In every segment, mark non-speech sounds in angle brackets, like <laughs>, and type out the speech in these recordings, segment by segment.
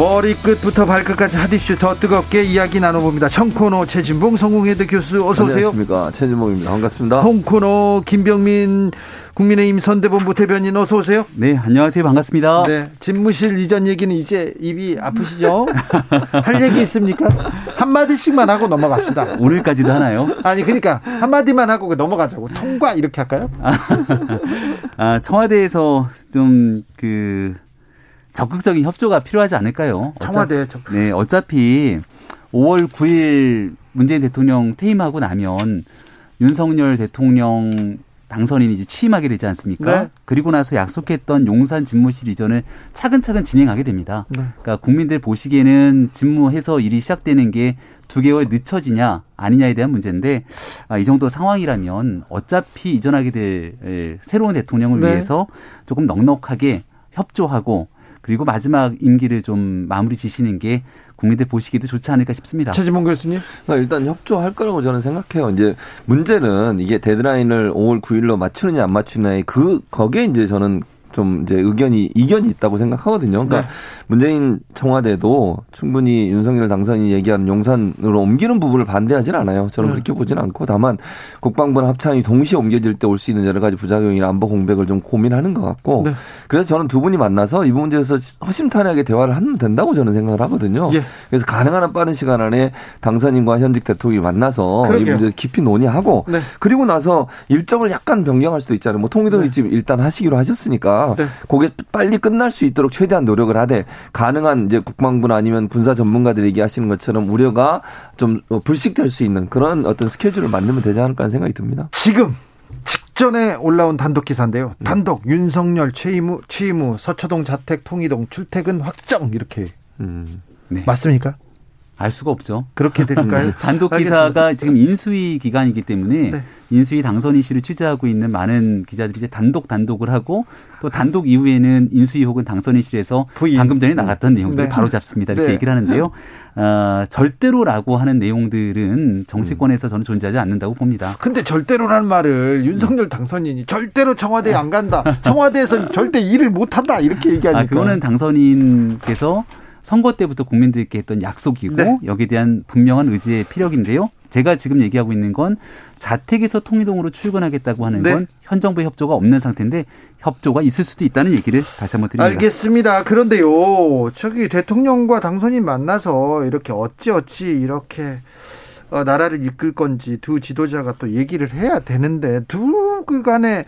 머리끝부터 발끝까지 핫이슈 더 뜨겁게 이야기 나눠봅니다. 청코노 최진봉 성공회대 교수 어서 오세요. 안녕하십니까 최진봉입니다. 반갑습니다. 홍코노 김병민 국민의힘 선대본부 대변인 어서 오세요. 네, 안녕하세요. 반갑습니다. 네, 집무실 이전 얘기는 이제 입이 아프시죠? <laughs> 할 얘기 있습니까? 한마디씩만 하고 넘어갑시다. 오늘까지도 하나요? 아니, 그러니까 한마디만 하고 넘어가자고. 통과 이렇게 할까요? 아, 청와대에서 좀그 적극적인 협조가 필요하지 않을까요? 청와대 적극. 네, 어차피 5월 9일 문재인 대통령 퇴임하고 나면 윤석열 대통령 당선인이 이제 취임하게 되지 않습니까? 네. 그리고 나서 약속했던 용산 집무실 이전을 차근차근 진행하게 됩니다. 네. 그러니까 국민들 보시기에는 집무해서 일이 시작되는 게 두 개월 늦춰지냐 아니냐에 대한 문제인데 아, 이 정도 상황이라면 어차피 이전하게 될 새로운 대통령을 네. 위해서 조금 넉넉하게 협조하고 그리고 마지막 임기를 좀 마무리 지시는 게 국민들 보시기도 좋지 않을까 싶습니다. 최지봉 교수님? 그러니까 일단 협조할 거라고 저는 생각해요. 이제 문제는 이게 데드라인을 5월 9일로 맞추느냐 안 맞추느냐의 그 거기에 이제 저는 좀 이제 의견이 이견이 있다고 생각하거든요. 그러니까 네. 문재인 청와대도 충분히 윤석열 당선인이 얘기하는 용산으로 옮기는 부분을 반대하진 않아요. 저는 네. 그렇게 보지는 않고 다만 국방부나 합참이 동시에 옮겨질 때 올 수 있는 여러 가지 부작용이나 안보 공백을 좀 고민하는 것 같고 네. 그래서 저는 두 분이 만나서 이 문제에서 허심탄회하게 대화를 하면 된다고 저는 생각을 하거든요. 예. 그래서 가능한 한 빠른 시간 안에 당선인과 현직 대통령이 만나서 그러게요. 이 문제 깊이 논의하고 네. 그리고 나서 일정을 약간 변경할 수도 있잖아요. 뭐 통일동 네. 집 일단 하시기로 하셨으니까 네. 그게 빨리 끝날 수 있도록 최대한 노력을 하되 가능한 이제 국방부나 아니면 군사 전문가들이 얘기하시는 것처럼 우려가 좀 불식될 수 있는 그런 어떤 스케줄을 만들면 되지 않을까 하는 생각이 듭니다. 지금 직전에 올라온 단독 기사인데요. 네. 단독 네. 윤석열 취임 후, 취임 후 서초동 자택 통이동 출퇴근 확정 이렇게 음. 네. 맞습니까? 알 수가 없죠. 그렇게 될까요? 네. 단독 기사가 지금 인수위 기간이기 때문에 네. 인수위 당선 이슈를 취재하고 있는 많은 기자들이 이제 단독 단독을 하고 또 단독 이후에는 인수위 혹은 당선 이슈에서 방금 전에 나갔던 내용들을 네. 바로 잡습니다. 이렇게 네. 얘기를 하는데요. 어, 절대로라고 하는 내용들은 정치권에서 저는 존재하지 않는다고 봅니다. 근데 절대로라는 말을 윤석열 당선인이 절대로 청와대에 안 간다. 청와대에서 절대 일을 못 한다. 이렇게 얘기하니까. 아, 그거는 당선인께서 선거 때부터 국민들께 했던 약속이고 네. 여기에 대한 분명한 의지의 피력인데요. 제가 지금 얘기하고 있는 건 자택에서 통이동으로 출근하겠다고 하는 네. 건현 정부의 협조가 없는 상태인데 협조가 있을 수도 있다는 얘기를 다시 한번 드립니다. 알겠습니다. 그런데요, 저기 대통령과 당선인 만나서 이렇게 어찌어찌 이렇게 어, 나라를 이끌 건지 두 지도자가 또 얘기를 해야 되는데 두 그간에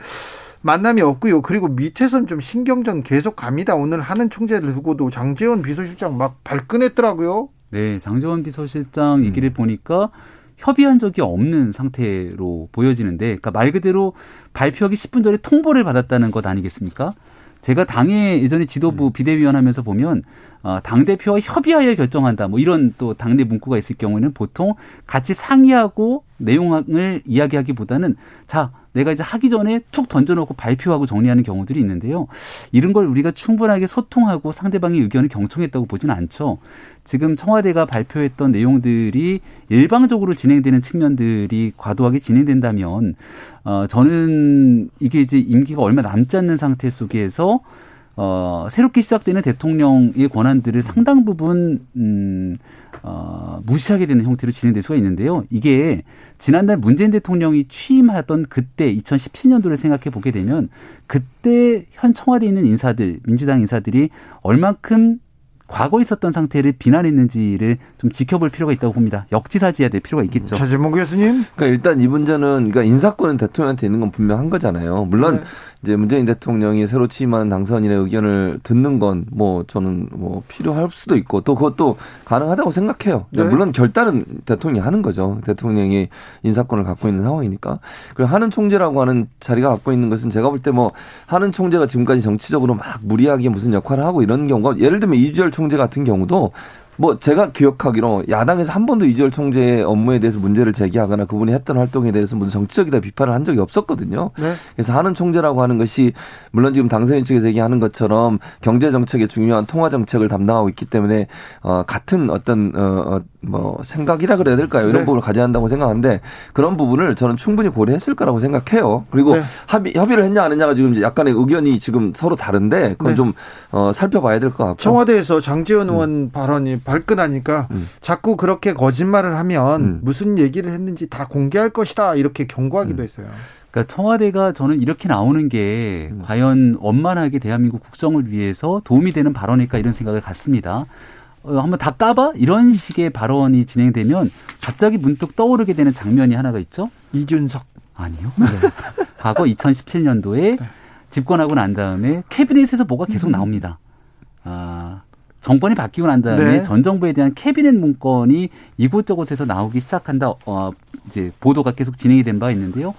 만남이 없고요. 그리고 밑에선 좀 신경전 계속 갑니다. 오늘 하는 총재를 두고도 장재원 비서실장 막 발끈했더라고요. 네, 장재원 비서실장 얘기를 음. 보니까 협의한 적이 없는 상태로 보여지는데, 그러니까 말 그대로 발표하기 10분 전에 통보를 받았다는 것 아니겠습니까? 제가 당에 예전에 지도부 음. 비대위원 하면서 보면 어, 당 대표와 협의하여 결정한다. 뭐 이런 또 당내 문구가 있을 경우에는 보통 같이 상의하고 내용을 이야기하기보다는 자 내가 이제 하기 전에 툭 던져놓고 발표하고 정리하는 경우들이 있는데요. 이런 걸 우리가 충분하게 소통하고 상대방의 의견을 경청했다고 보지는 않죠. 지금 청와대가 발표했던 내용들이 일방적으로 진행되는 측면들이 과도하게 진행된다면 어 저는 이게 이제 임기가 얼마 남지 않는 상태 속에서 어, 새롭게 시작되는 대통령의 권한들을 상당 부분, 음, 어, 무시하게 되는 형태로 진행될 수가 있는데요. 이게 지난달 문재인 대통령이 취임하던 그때 2017년도를 생각해 보게 되면 그때 현 청와대에 있는 인사들, 민주당 인사들이 얼만큼 과거에 있었던 상태를 비난했는지를 좀 지켜볼 필요가 있다고 봅니다. 역지사지해야 될 필요가 있겠죠. 차진봉 교수님. 그러니까 일단 이 문제는 그러니까 인사권은 대통령한테 있는 건 분명한 거잖아요. 물론 네. 이제 문재인 대통령이 새로 취임하는 당선인의 의견을 듣는 건 뭐 저는 뭐 필요할 수도 있고 또 그것도 가능하다고 생각해요. 네. 물론 결단은 대통령이 하는 거죠. 대통령이 인사권을 갖고 있는 상황이니까. 그리고 하는 총재라고 하는 자리가 갖고 있는 것은 제가 볼 때 뭐 하는 총재가 지금까지 정치적으로 막 무리하게 무슨 역할을 하고 이런 경우가 예를 들면 이주열 총 총재 같은 경우도 뭐 제가 기억하기로 야당에서 한 번도 이재열 총재의 업무에 대해서 문제를 제기하거나 그분이 했던 활동에 대해서 무슨 정치적이다 비판을 한 적이 없었거든요. 네. 그래서 하는 총재라고 하는 것이 물론 지금 당선인 측에서 얘기하는 것처럼 경제 정책의 중요한 통화 정책을 담당하고 있기 때문에 어 같은 어떤 어 뭐 생각이라 그래야 될까요? 이런 네. 부분을 가져야 한다고 생각하는데 그런 부분을 저는 충분히 고려했을 거라고 생각해요. 그리고 네. 합의 협의를 했냐 안 했냐가 지금 약간의 의견이 지금 서로 다른데 그건 네. 좀 어, 살펴봐야 될 것 같고 청와대에서 장재원 의원 음. 발언이 발끈하니까 음. 자꾸 그렇게 거짓말을 하면 음. 무슨 얘기를 했는지 다 공개할 것이다 이렇게 경고하기도 음. 했어요. 그러니까 청와대가 저는 이렇게 나오는 게 음. 과연 원만하게 대한민국 국정을 위해서 도움이 되는 발언일까 이런 생각을 갖습니다. 어, 한번 다 까봐? 이런 식의 발언이 진행되면 갑자기 문득 떠오르게 되는 장면이 하나가 있죠. 이준석. 아니요. <laughs> 네. 과거 2017년도에 집권하고 난 다음에 캐비넷에서 뭐가 계속 음. 나옵니다. 아, 정권이 바뀌고 난 다음에 네. 전 정부에 대한 캐비넷 문건이 이곳저곳에서 나오기 시작한다. 어, 이제 보도가 계속 진행이 된 바 있는데요.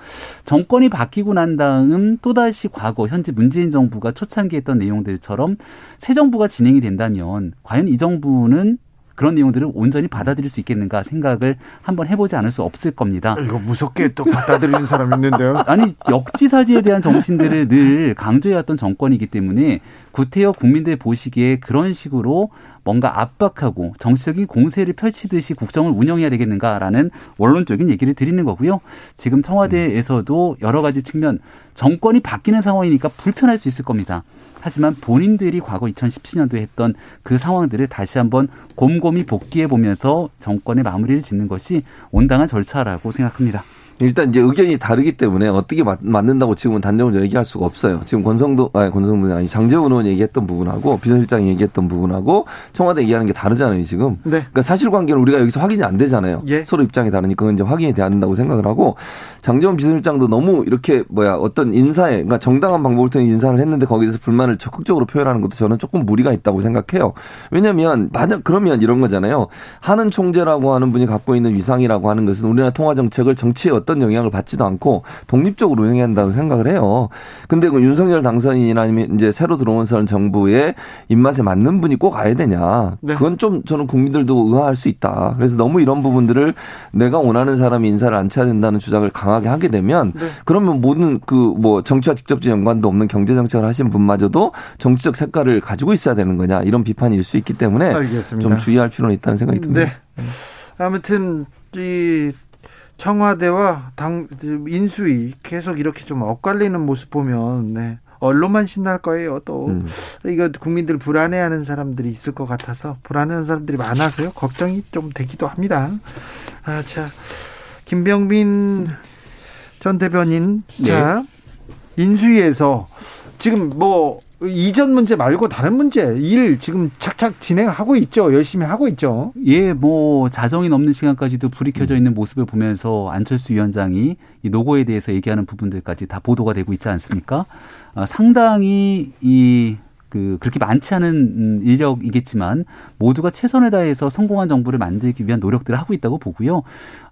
정권이 바뀌고 난 다음 또다시 과거 현재 문재인 정부가 초창기에 했던 내용들처럼 새 정부가 진행이 된다면 과연 이 정부는 그런 내용들을 온전히 받아들일 수 있겠는가 생각을 한번 해보지 않을 수 없을 겁니다. 이거 무섭게 또 받아들이는 사람 있는데요. <laughs> 아니 역지사지에 대한 정신들을 늘 강조해왔던 정권이기 때문에 구태여 국민들 보시기에 그런 식으로 뭔가 압박하고 정치적인 공세를 펼치듯이 국정을 운영해야 되겠는가라는 원론적인 얘기를 드리는 거고요. 지금 청와대에서도 여러 가지 측면 정권이 바뀌는 상황이니까 불편할 수 있을 겁니다. 하지만 본인들이 과거 2017년도에 했던 그 상황들을 다시 한번 곰곰이 복귀해 보면서 정권의 마무리를 짓는 것이 온당한 절차라고 생각합니다. 일단 이제 의견이 다르기 때문에 어떻게 맞, 는다고 지금은 단정으로 얘기할 수가 없어요. 지금 권성도 아니 권성도 아니 장재훈 의원 얘기했던 부분하고 비서실장이 얘기했던 부분하고 청와대 얘기하는 게 다르잖아요 지금. 네. 그러니까 사실관계는 우리가 여기서 확인이 안 되잖아요. 예. 서로 입장이 다르니까 그건 이제 확인이 돼야 된다고 생각을 하고 장재훈 비서실장도 너무 이렇게 뭐야 어떤 인사에 그러니까 정당한 방법을 통해 인사를 했는데 거기에 대해서 불만을 적극적으로 표현하는 것도 저는 조금 무리가 있다고 생각해요. 왜냐하면 만약 그러면 이런 거잖아요. 하는 총재라고 하는 분이 갖고 있는 위상이라고 하는 것은 우리나라 통화 정책을 정치의 어떤 영향을 받지도 않고 독립적으로 운영해야 한다고 생각을 해요. 근데 그 윤석열 당선인이나 아니면 이제 새로 들어온 선 정부의 입맛에 맞는 분이 꼭 가야 되냐. 네. 그건 좀 저는 국민들도 의아할 수 있다. 그래서 너무 이런 부분들을 내가 원하는 사람이 인사를 안 쳐야 된다는 주장을 강하게 하게 되면 네. 그러면 모든 그 뭐 정치와 직접적 연관도 없는 경제 정책을 하신 분마저도 정치적 색깔을 가지고 있어야 되는 거냐 이런 비판이 일수 있기 때문에 알겠습니다. 좀 주의할 필요는 있다는 생각이 듭니다. 네. 아무튼 이 청와대와 당 인수위 계속 이렇게 좀 엇갈리는 모습 보면 네. 언론만 신날 거예요. 또 음. 이거 국민들 불안해하는 사람들이 있을 것 같아서 불안해하는 사람들이 많아서요. 걱정이 좀 되기도 합니다. 아, 자 김병민 전 대변인 네. 자 인수위에서 지금 뭐 이전 문제 말고 다른 문제 일 지금 착착 진행하고 있죠. 열심히 하고 있죠. 예, 뭐 자정이 넘는 시간까지도 불이 켜져 있는 모습을 보면서 안철수 위원장이 이 노고에 대해서 얘기하는 부분들까지 다 보도가 되고 있지 않습니까? 아, 상당히 이 그 그렇게 많지 않은 음, 인력이겠지만 모두가 최선을 다해서 성공한 정부를 만들기 위한 노력들을 하고 있다고 보고요.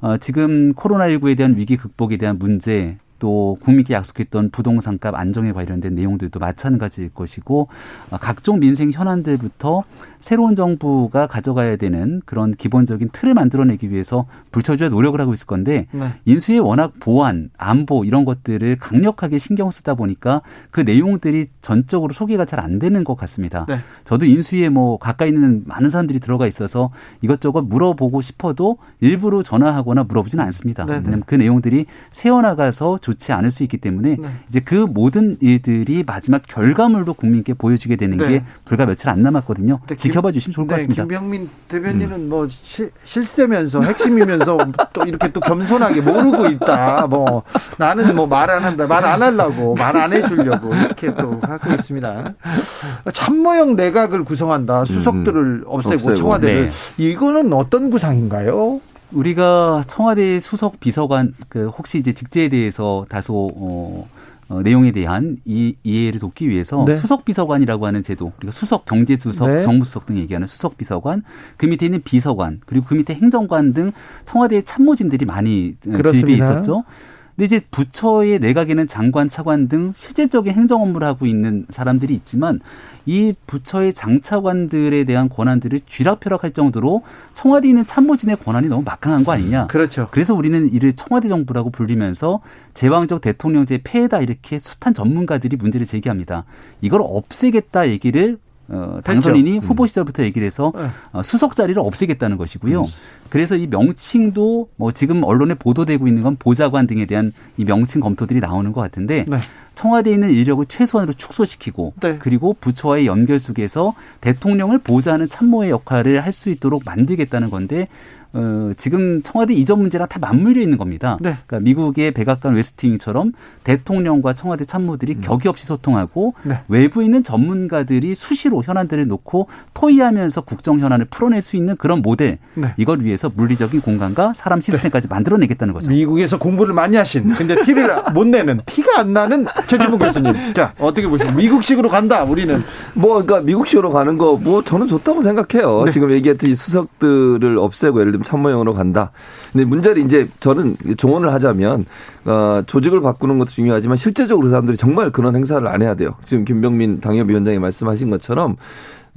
어, 지금 코로나19에 대한 위기 극복에 대한 문제 또 국민께 약속했던 부동산값 안정에 관련된 내용들도 마찬가지일 것이고 어, 각종 민생 현안들부터 새로운 정부가 가져가야 되는 그런 기본적인 틀을 만들어내기 위해서 불철주야 노력을 하고 있을 건데 네. 인수위 워낙 보안, 안보 이런 것들을 강력하게 신경 쓰다 보니까 그 내용들이 전적으로 소개가 잘 안 되는 것 같습니다. 네. 저도 인수위에 뭐 가까이 있는 많은 사람들이 들어가 있어서 이것저것 물어보고 싶어도 일부러 전화하거나 물어보지는 않습니다. 네. 네. 왜냐하면 그 내용들이 새어나가서 좋지 않을 수 있기 때문에 네. 이제 그 모든 일들이 마지막 결과물로 국민께 보여지게 되는 네. 게 불과 며칠 안 남았거든요. 지켜봐 주시면 좋을 것 네, 같습니다. 김병민 대변인은 음. 뭐 시, 실세면서 핵심이면서 <laughs> 또 이렇게 또 겸손하게 모르고 있다. 뭐 나는 뭐 말 안 한다. 말 안 하려고 말 안 해주려고 이렇게 또 하고 있습니다. 참모형 내각을 구성한다. 수석들을 음. 없애고, 없애고. 청와대를 네. 이거는 어떤 구상인가요? 우리가 청와대 수석 비서관 그 혹시 이제 직제에 대해서 다소 어, 어 내용에 대한 이, 이해를 돕기 위해서 네. 수석 비서관이라고 하는 제도, 우리가 수석 경제 수석, 네. 정무 수석 등 얘기하는 수석 비서관, 그 밑에 있는 비서관, 그리고 그 밑에 행정관 등 청와대 참모진들이 많이 어, 그렇습니다. 집에 있었죠. 근데 이제 부처의 내각에는 장관, 차관 등 실질적인 행정 업무를 하고 있는 사람들이 있지만 이 부처의 장차관들에 대한 권한들을 쥐락펴락할 정도로 청와대에 있는 참모진의 권한이 너무 막강한 거 아니냐. 그렇죠. 그래서 우리는 이를 청와대 정부라고 불리면서 제왕적 대통령제 폐해다 이렇게 숱한 전문가들이 문제를 제기합니다. 이걸 없애겠다 얘기를 어, 당선인이 했죠. 후보 시절부터 얘기를 해서 네. 어, 수석 자리를 없애겠다는 것이고요. 그래서 이 명칭도 뭐 지금 언론에 보도되고 있는 건 보좌관 등에 대한 이 명칭 검토들이 나오는 것 같은데 네. 청와대에 있는 인력을 최소한으로 축소시키고 네. 그리고 부처와의 연결 속에서 대통령을 보좌하는 참모의 역할을 할 수 있도록 만들겠다는 건데 어, 지금 청와대 이전 문제랑 다 맞물려 있는 겁니다. 네. 그러니까 미국의 백악관 웨스팅처럼 대통령과 청와대 참모들이 격이 없이 소통하고 네. 외부에 있는 전문가들이 수시로 현안들을 놓고 토의하면서 국정 현안을 풀어낼 수 있는 그런 모델 네. 이걸 위해서 물리적인 공간과 사람 시스템까지 만들어내겠다는 거죠. 미국에서 공부를 많이 하신 근데 티를 <laughs> 못 내는 티가 안 나는 최진봉 교수님. 자 어떻게 보십니까? 미국식으로 간다. 우리는 뭐 그러니까 미국식으로 가는 거 뭐 저는 좋다고 생각해요. 네. 지금 얘기했듯이 수석들을 없애고 예를 들면 참모형으로 간다. 근데 문제는 이제 저는 조언을 하자면 어, 조직을 바꾸는 것도 중요하지만 실제적으로 그 사람들이 정말 그런 행사를 안 해야 돼요. 지금 김병민 당협위원장이 말씀하신 것처럼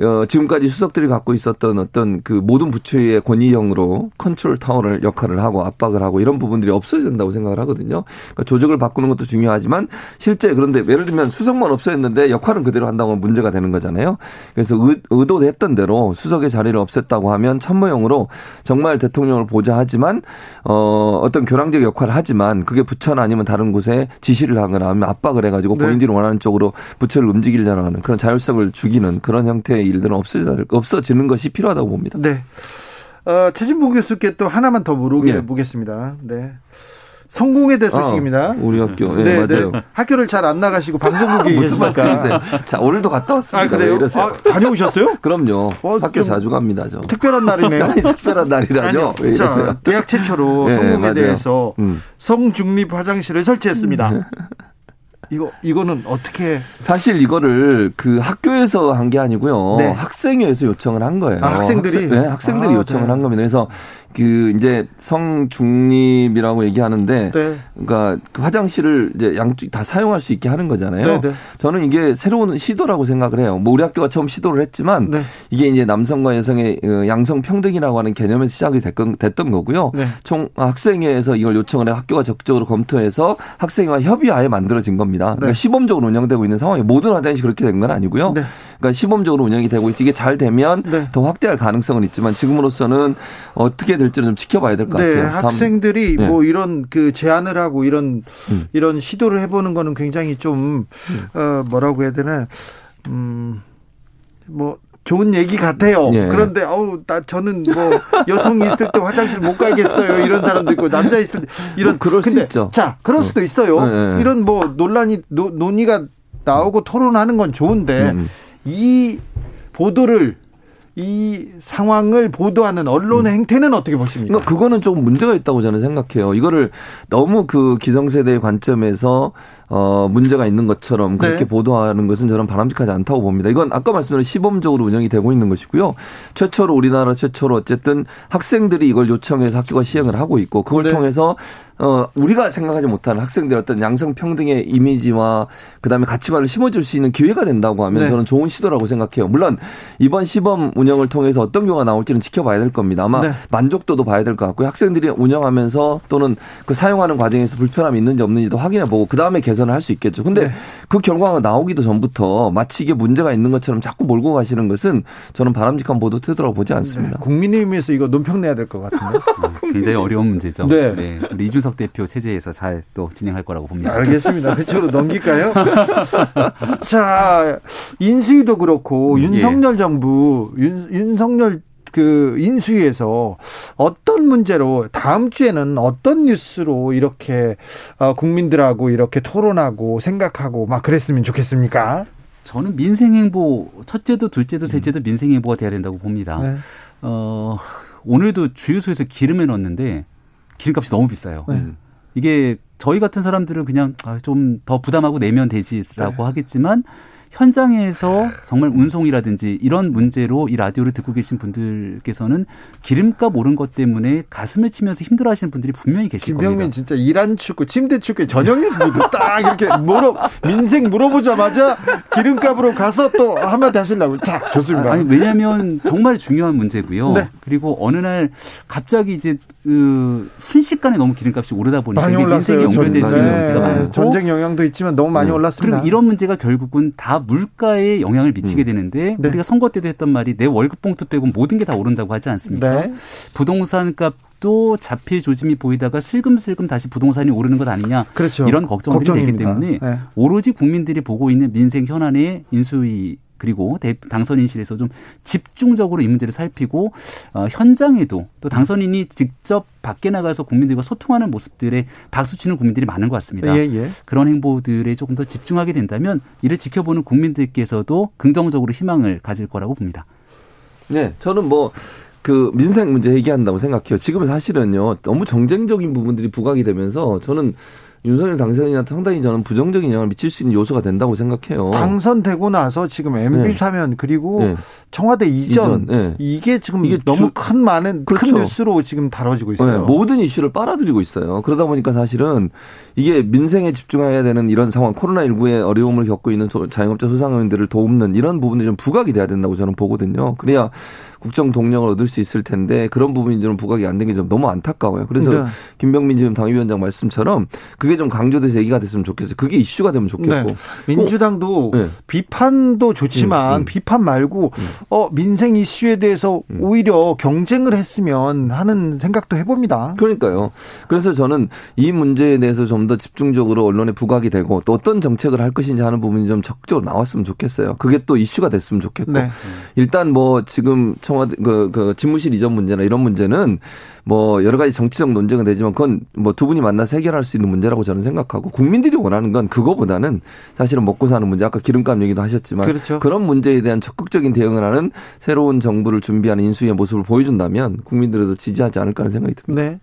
어, 지금까지 수석들이 갖고 있었던 어떤 그 모든 부처의 권위형으로 컨트롤 타워를 역할을 하고 압박을 하고 이런 부분들이 없어야 된다고 생각을 하거든요. 그러니까 조직을 바꾸는 것도 중요하지만 실제 그런데 예를 들면 수석만 없어졌는데 역할은 그대로 한다고 하면 문제가 되는 거잖아요. 그래서 의, 의도했던 대로 수석의 자리를 없앴다고 하면 참모형으로 정말 대통령을 보좌 하지만 어, 어떤 교량적 역할을 하지만 그게 부처나 아니면 다른 곳에 지시를 하거나 하면 압박을 해가지고 네. 본인들이 원하는 쪽으로 부처를 움직이려는 그런 자율성을 죽이는 그런 형태의 일들은 없어져, 없어지는 것이 필요하다고 봅니다. 네. 어, 최진봉 교수께 또 하나만 더 물어보겠습니다. 네. 보겠습니다. 네. 성공에 대한 소식입니다. 아, 우리 학교. 네, 맞아요. 학교를 잘 안 나가시고 <laughs> 방송국에 무슨. 말씀이세요? 자, 오늘도 갔다 왔습니다. 아, 그래요? 왜 이러세요? 아, 다녀오셨어요? <laughs> 그럼요. 어, 학교 좀 자주 갑니다, 저. 특별한 날이네요. <laughs> 아니, 특별한 날이라죠. 아니요. 자, 대학 최초로 네, 성공에 맞아요. 대해서 음. 성중립 화장실을 설치했습니다. 이거 이거는 어떻게 사실 이거를 그 학교에서 한 게 아니고요. 네. 학생회에서 요청을 한 거예요. 아, 학생들이? 학생, 네, 학생들이 아, 요청을 네. 한 겁니다. 그래서 그 이제 성중립이라고 얘기하는데 네. 그러니까 그 화장실을 이제 양쪽 다 사용할 수 있게 하는 거잖아요. 네, 네. 저는 이게 새로운 시도라고 생각을 해요. 뭐 우리 학교가 처음 시도를 했지만 네. 이게 이제 남성과 여성의 어, 양성 평등이라고 하는 개념에서 시작이 됐건, 됐던 거고요. 네. 총 학생회에서 이걸 요청을 해 학교가 적극적으로 검토해서 학생회와 협의하에 만들어진 겁니다. 네. 그러니까 시범적으로 운영되고 있는 상황이 모든 화장실이 그렇게 된 건 아니고요. 네. 그러니까 시범적으로 운영이 되고 있어 이게 잘 되면 네. 더 확대할 가능성은 있지만 지금으로서는 어떻게 될지는 좀 지켜봐야 될것 네, 같아요. 다음- 학생들이 네. 뭐 이런 그 제안을 하고 이런 음. 이런 시도를 해보는 거는 굉장히 좀 어, 뭐라고 해야 되나 음뭐 좋은 얘기 같아요. 예. 그런데 어우 나 저는 뭐 여성이 있을 때 화장실 못 가겠어요. 이런 사람도 있고 남자 있을 때 이런 뭐 그럴 수 근데 있죠. 자 그럴 수도 있어요. 네, 네. 이런 뭐 논란이 노, 논의가 나오고 토론하는 건 좋은데 음. 이 보도를 이 상황을 보도하는 언론의 행태는 어떻게 보십니까? 그러니까 그거는 조금 문제가 있다고 저는 생각해요. 이거를 너무 그 기성세대의 관점에서 어 문제가 있는 것처럼 그렇게 네. 보도하는 것은 저는 바람직하지 않다고 봅니다. 이건 아까 말씀드린 시범적으로 운영이 되고 있는 것이고요. 최초로 우리나라 최초로 어쨌든 학생들이 이걸 요청해서 학교가 시행을 하고 있고 그걸 네. 통해서 어 우리가 생각하지 못하는 학생들의 어떤 양성 평등의 이미지와 그 다음에 가치관을 심어줄 수 있는 기회가 된다고 하면 네. 저는 좋은 시도라고 생각해요. 물론 이번 시범 운영을 통해서 어떤 경우가 나올지는 지켜봐야 될 겁니다. 아마 네. 만족도도 봐야 될 것 같고요. 학생들이 운영하면서 또는 그 사용하는 과정에서 불편함이 있는지 없는지도 확인해 보고 그 다음에 개선을 할 수 있겠죠. 근데 네. 그 결과가 나오기도 전부터 마치 이게 문제가 있는 것처럼 자꾸 몰고 가시는 것은 저는 바람직한 보도 태도라고 보지 않습니다. 국민의힘에서 이거 논평 내야 될 것 같은데. <laughs> 굉장히 어려운 문제죠. 네. 우리 이준석 대표 체제에서 잘 또 진행할 거라고 봅니다. 알겠습니다. 그쪽으로 넘길까요? <laughs> 자, 인수위도 그렇고 예. 윤석열 정부 윤, 윤석열 그 인수위에서 어떤 문제로 다음 주에는 어떤 뉴스로 이렇게 어, 국민들하고 이렇게 토론하고 생각하고 막 그랬으면 좋겠습니까? 저는 민생행보 첫째도 둘째도 셋째도 민생행보가 돼야 된다고 봅니다. 네. 어, 오늘도 주유소에서 기름을 넣었는데 기름값이 너무 비싸요. 네. 이게 저희 같은 사람들은 그냥 아, 좀더 부담하고 내면 되지라고 네. 하겠지만 현장에서 정말 운송이라든지 이런 문제로 이 라디오를 듣고 계신 분들께서는 기름값 오른 것 때문에 가슴을 치면서 힘들어하시는 분들이 분명히 계실 김병민 겁니다. 진짜 이란 축구, 침대 축구에 전형이었습니다. <laughs> 딱 이렇게 물어 민생 물어보자마자 기름값으로 가서 또 한마디 하시려고. 자, 좋습니다. 아니 왜냐하면 정말 중요한 문제고요. 네. 그리고 어느 날 갑자기 이제 그 순식간에 너무 기름값이 오르다 보니까 이게 올랐어요. 연결될 수 있는 네, 문제가 많고 전쟁 영향도 있지만 너무 많이 올랐습니다. 그리고 이런 문제가 결국은 다 물가에 영향을 미치게 되는데 네. 우리가 선거 때도 했던 말이 내 월급 봉투 빼고 모든 게 다 오른다고 하지 않습니까? 네. 부동산 값도 잡힐 조짐이 보이다가 슬금슬금 다시 부동산이 오르는 것 아니냐 그렇죠. 이런 걱정들이 되기 걱정입니다. 때문에 네. 오로지 국민들이 보고 있는 민생 현안의 인수위 그리고 대- 당선인실에서 좀 집중적으로 이 문제를 살피고 어, 현장에도 또 당선인이 직접 밖에 나가서 국민들과 소통하는 모습들에 박수 치는 국민들이 많은 것 같습니다. 예, 예. 그런 행보들에 조금 더 집중하게 된다면 이를 지켜보는 국민들께서도 긍정적으로 희망을 가질 거라고 봅니다. 네, 저는 뭐, 그 민생 문제 얘기한다고 생각해요. 지금 사실은요, 너무 정쟁적인 부분들이 부각이 되면서 저는 윤석열 당선인한테 상당히 저는 부정적인 영향을 미칠 수 있는 요소가 된다고 생각해요. 당선되고 나서 지금 MB 네. 사면 그리고 네. 청와대 이전, 이전, 네. 이게 지금 이게 너무 주- 큰 많은 그렇죠. 큰 뉴스로 지금 다뤄지고 네, 있어요. 모든 이슈를 빨아들이고 있어요. 그러다 보니까 사실은 이게 민생에 집중해야 되는 이런 상황, 코로나 19의 어려움을 겪고 있는 소- 자영업자 소상공인들을 도움는 이런 부분들이 좀 부각이 돼야 된다고 저는 보거든요. 그래야 국정 동력을 얻을 수 있을 텐데 그런 부분이 좀 부각이 안 된 게 좀 너무 안타까워요. 그래서 네. 김병민 지금 당위위원장 말씀처럼 그게 좀 강조돼서 얘기가 됐으면 좋겠어요. 그게 이슈가 되면 좋겠고. 네. 민주당도 네. 비판도 좋지만 음, 음. 비판 말고 어 민생 이슈에 대해서 음. 오히려 경쟁을 했으면 하는 생각도 해봅니다. 그러니까요. 그래서 저는 이 문제에 대해서 좀 더 집중적으로 언론에 부각이 되고 또 어떤 정책을 할 것인지 하는 부분이 좀 적극적으로 나왔으면 좋겠어요. 그게 또 이슈가 됐으면 좋겠고. 네. 일단 뭐 지금 청 와대 그, 그 집무실 이전 문제나 이런 문제는 뭐 여러 가지 정치적 논쟁은 되지만 그건 뭐 두 분이 만나서 해결할 수 있는 문제라고 저는 생각하고 국민들이 원하는 건 그거보다는 사실은 먹고 사는 문제 아까 기름값 얘기도 하셨지만 그렇죠. 런 문제에 대한 적극적인 대응을 하는 새로운 정부를 준비하는 인수위의 모습을 보여준다면 국민들에도 지지하지 않을까 하는 생각이 듭니다. 네.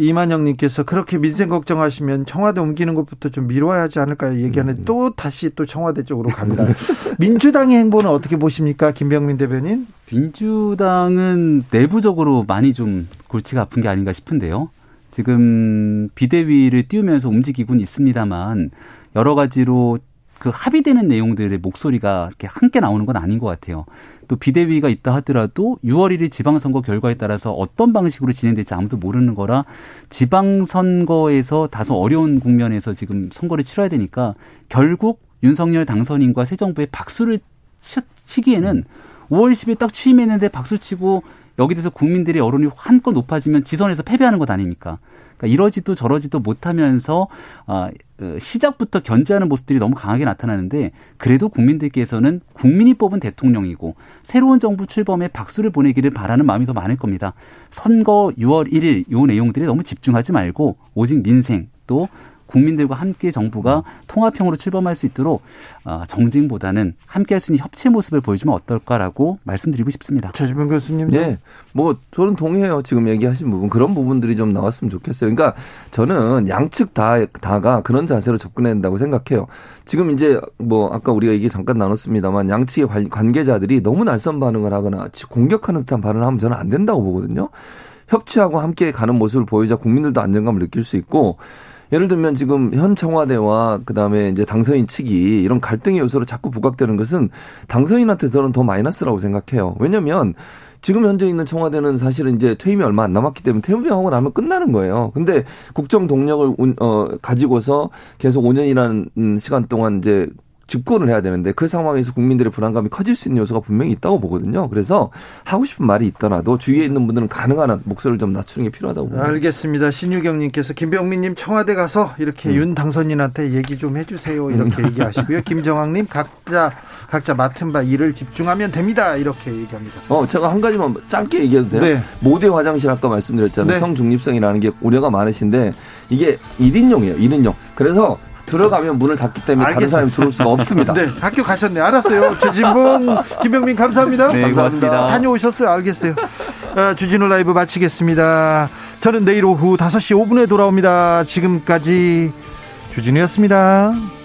이만영님께서 그렇게 민생 걱정하시면 청와대 옮기는 것부터 좀 미뤄야 하지 않을까 얘기하는 또 다시 또 청와대 쪽으로 갑니다. <laughs> 민주당의 행보는 어떻게 보십니까, 김병민 대변인? 민주당은 내부적으로 많이 좀 골치가 아픈 게 아닌가 싶은데요. 지금 비대위를 띄우면서 움직이곤 있습니다만 여러 가지로 그 합의되는 내용들의 목소리가 이렇게 함께 나오는 건 아닌 것 같아요. 또 비대위가 있다 하더라도 6월 1일 지방선거 결과에 따라서 어떤 방식으로 진행될지 아무도 모르는 거라 지방선거에서 다소 어려운 국면에서 지금 선거를 치러야 되니까 결국 윤석열 당선인과 새 정부의 박수를 치- 치기에는 5월 10일 딱 취임했는데 박수 치고 여기 대해서 국민들의 여론이 한껏 높아지면 지선에서 패배하는 것 아닙니까? 그러니까 이러지도 저러지도 못하면서 아, 어, 시작부터 견제하는 모습들이 너무 강하게 나타나는데 그래도 국민들께서는 국민이 뽑은 대통령이고 새로운 정부 출범에 박수를 보내기를 바라는 마음이 더 많을 겁니다. 선거 6월 1일 요 내용들에 너무 집중하지 말고 오직 민생 또 국민들과 함께 정부가 통합형으로 출범할 수 있도록 아, 정쟁보다는 함께 할 수 있는 협치 모습을 보여주면 어떨까라고 말씀드리고 싶습니다. 최지명 교수님. 네. 뭐 저는 동의해요. 지금 얘기하신 부분 그런 부분들이 좀 나왔으면 좋겠어요. 그러니까 저는 양측 다 다가 그런 자세로 접근해야 된다고 생각해요. 지금 이제 뭐 아까 우리가 얘기 잠깐 나눴습니다만 양측의 관- 관계자들이 너무 날선 반응을 하거나 공격하는 듯한 발언을 하면 저는 안 된다고 보거든요. 협치하고 함께 가는 모습을 보여야 국민들도 안정감을 느낄 수 있고 예를 들면 지금 현 청와대와 그다음에 이제 당선인 측이 이런 갈등의 요소로 자꾸 부각되는 것은 당선인한테 저는 더 마이너스라고 생각해요. 왜냐면 지금 현재 있는 청와대는 사실은 이제 퇴임이 얼마 안 남았기 때문에 퇴임하고 나면 끝나는 거예요. 근데 국정 동력을 운- 어 가지고서 계속 5년이라는 시간 동안 이제 집권을 해야 되는데 그 상황에서 국민들의 불안감이 커질 수 있는 요소가 분명히 있다고 보거든요. 그래서 하고 싶은 말이 있더라도 주위에 있는 분들은 가능한 한 목소리를 좀 낮추는 게 필요하다고 봅니다. 알겠습니다. 신유경님께서 김병민님 청와대 가서 이렇게 윤 당선인한테 얘기 좀 해주세요. 이렇게 얘기하시고요. <laughs> 김정학님 각자 각자 맡은 바 일을 집중하면 됩니다. 이렇게 얘기합니다. 어, 제가 한 가지만 짧게 얘기해도 돼요? 네. 모대 화장실 아까 말씀드렸잖아요. 네. 성중립성이라는 게 우려가 많으신데 이게 1인용이에요. 1인용. 그래서 들어가면 문을 닫기 때문에 다른 알겠습니다. 사람이 들어올 수가 없습니다. <laughs> 네, 학교 가셨네. 알았어요. 최진봉, <laughs> 김병민 감사합니다. 네, 고맙습니다. 다녀오셨어요. 알겠어요. 어, 주진우 라이브 마치겠습니다. 저는 내일 오후 5시 5분에 돌아옵니다. 지금까지 주진우였습니다.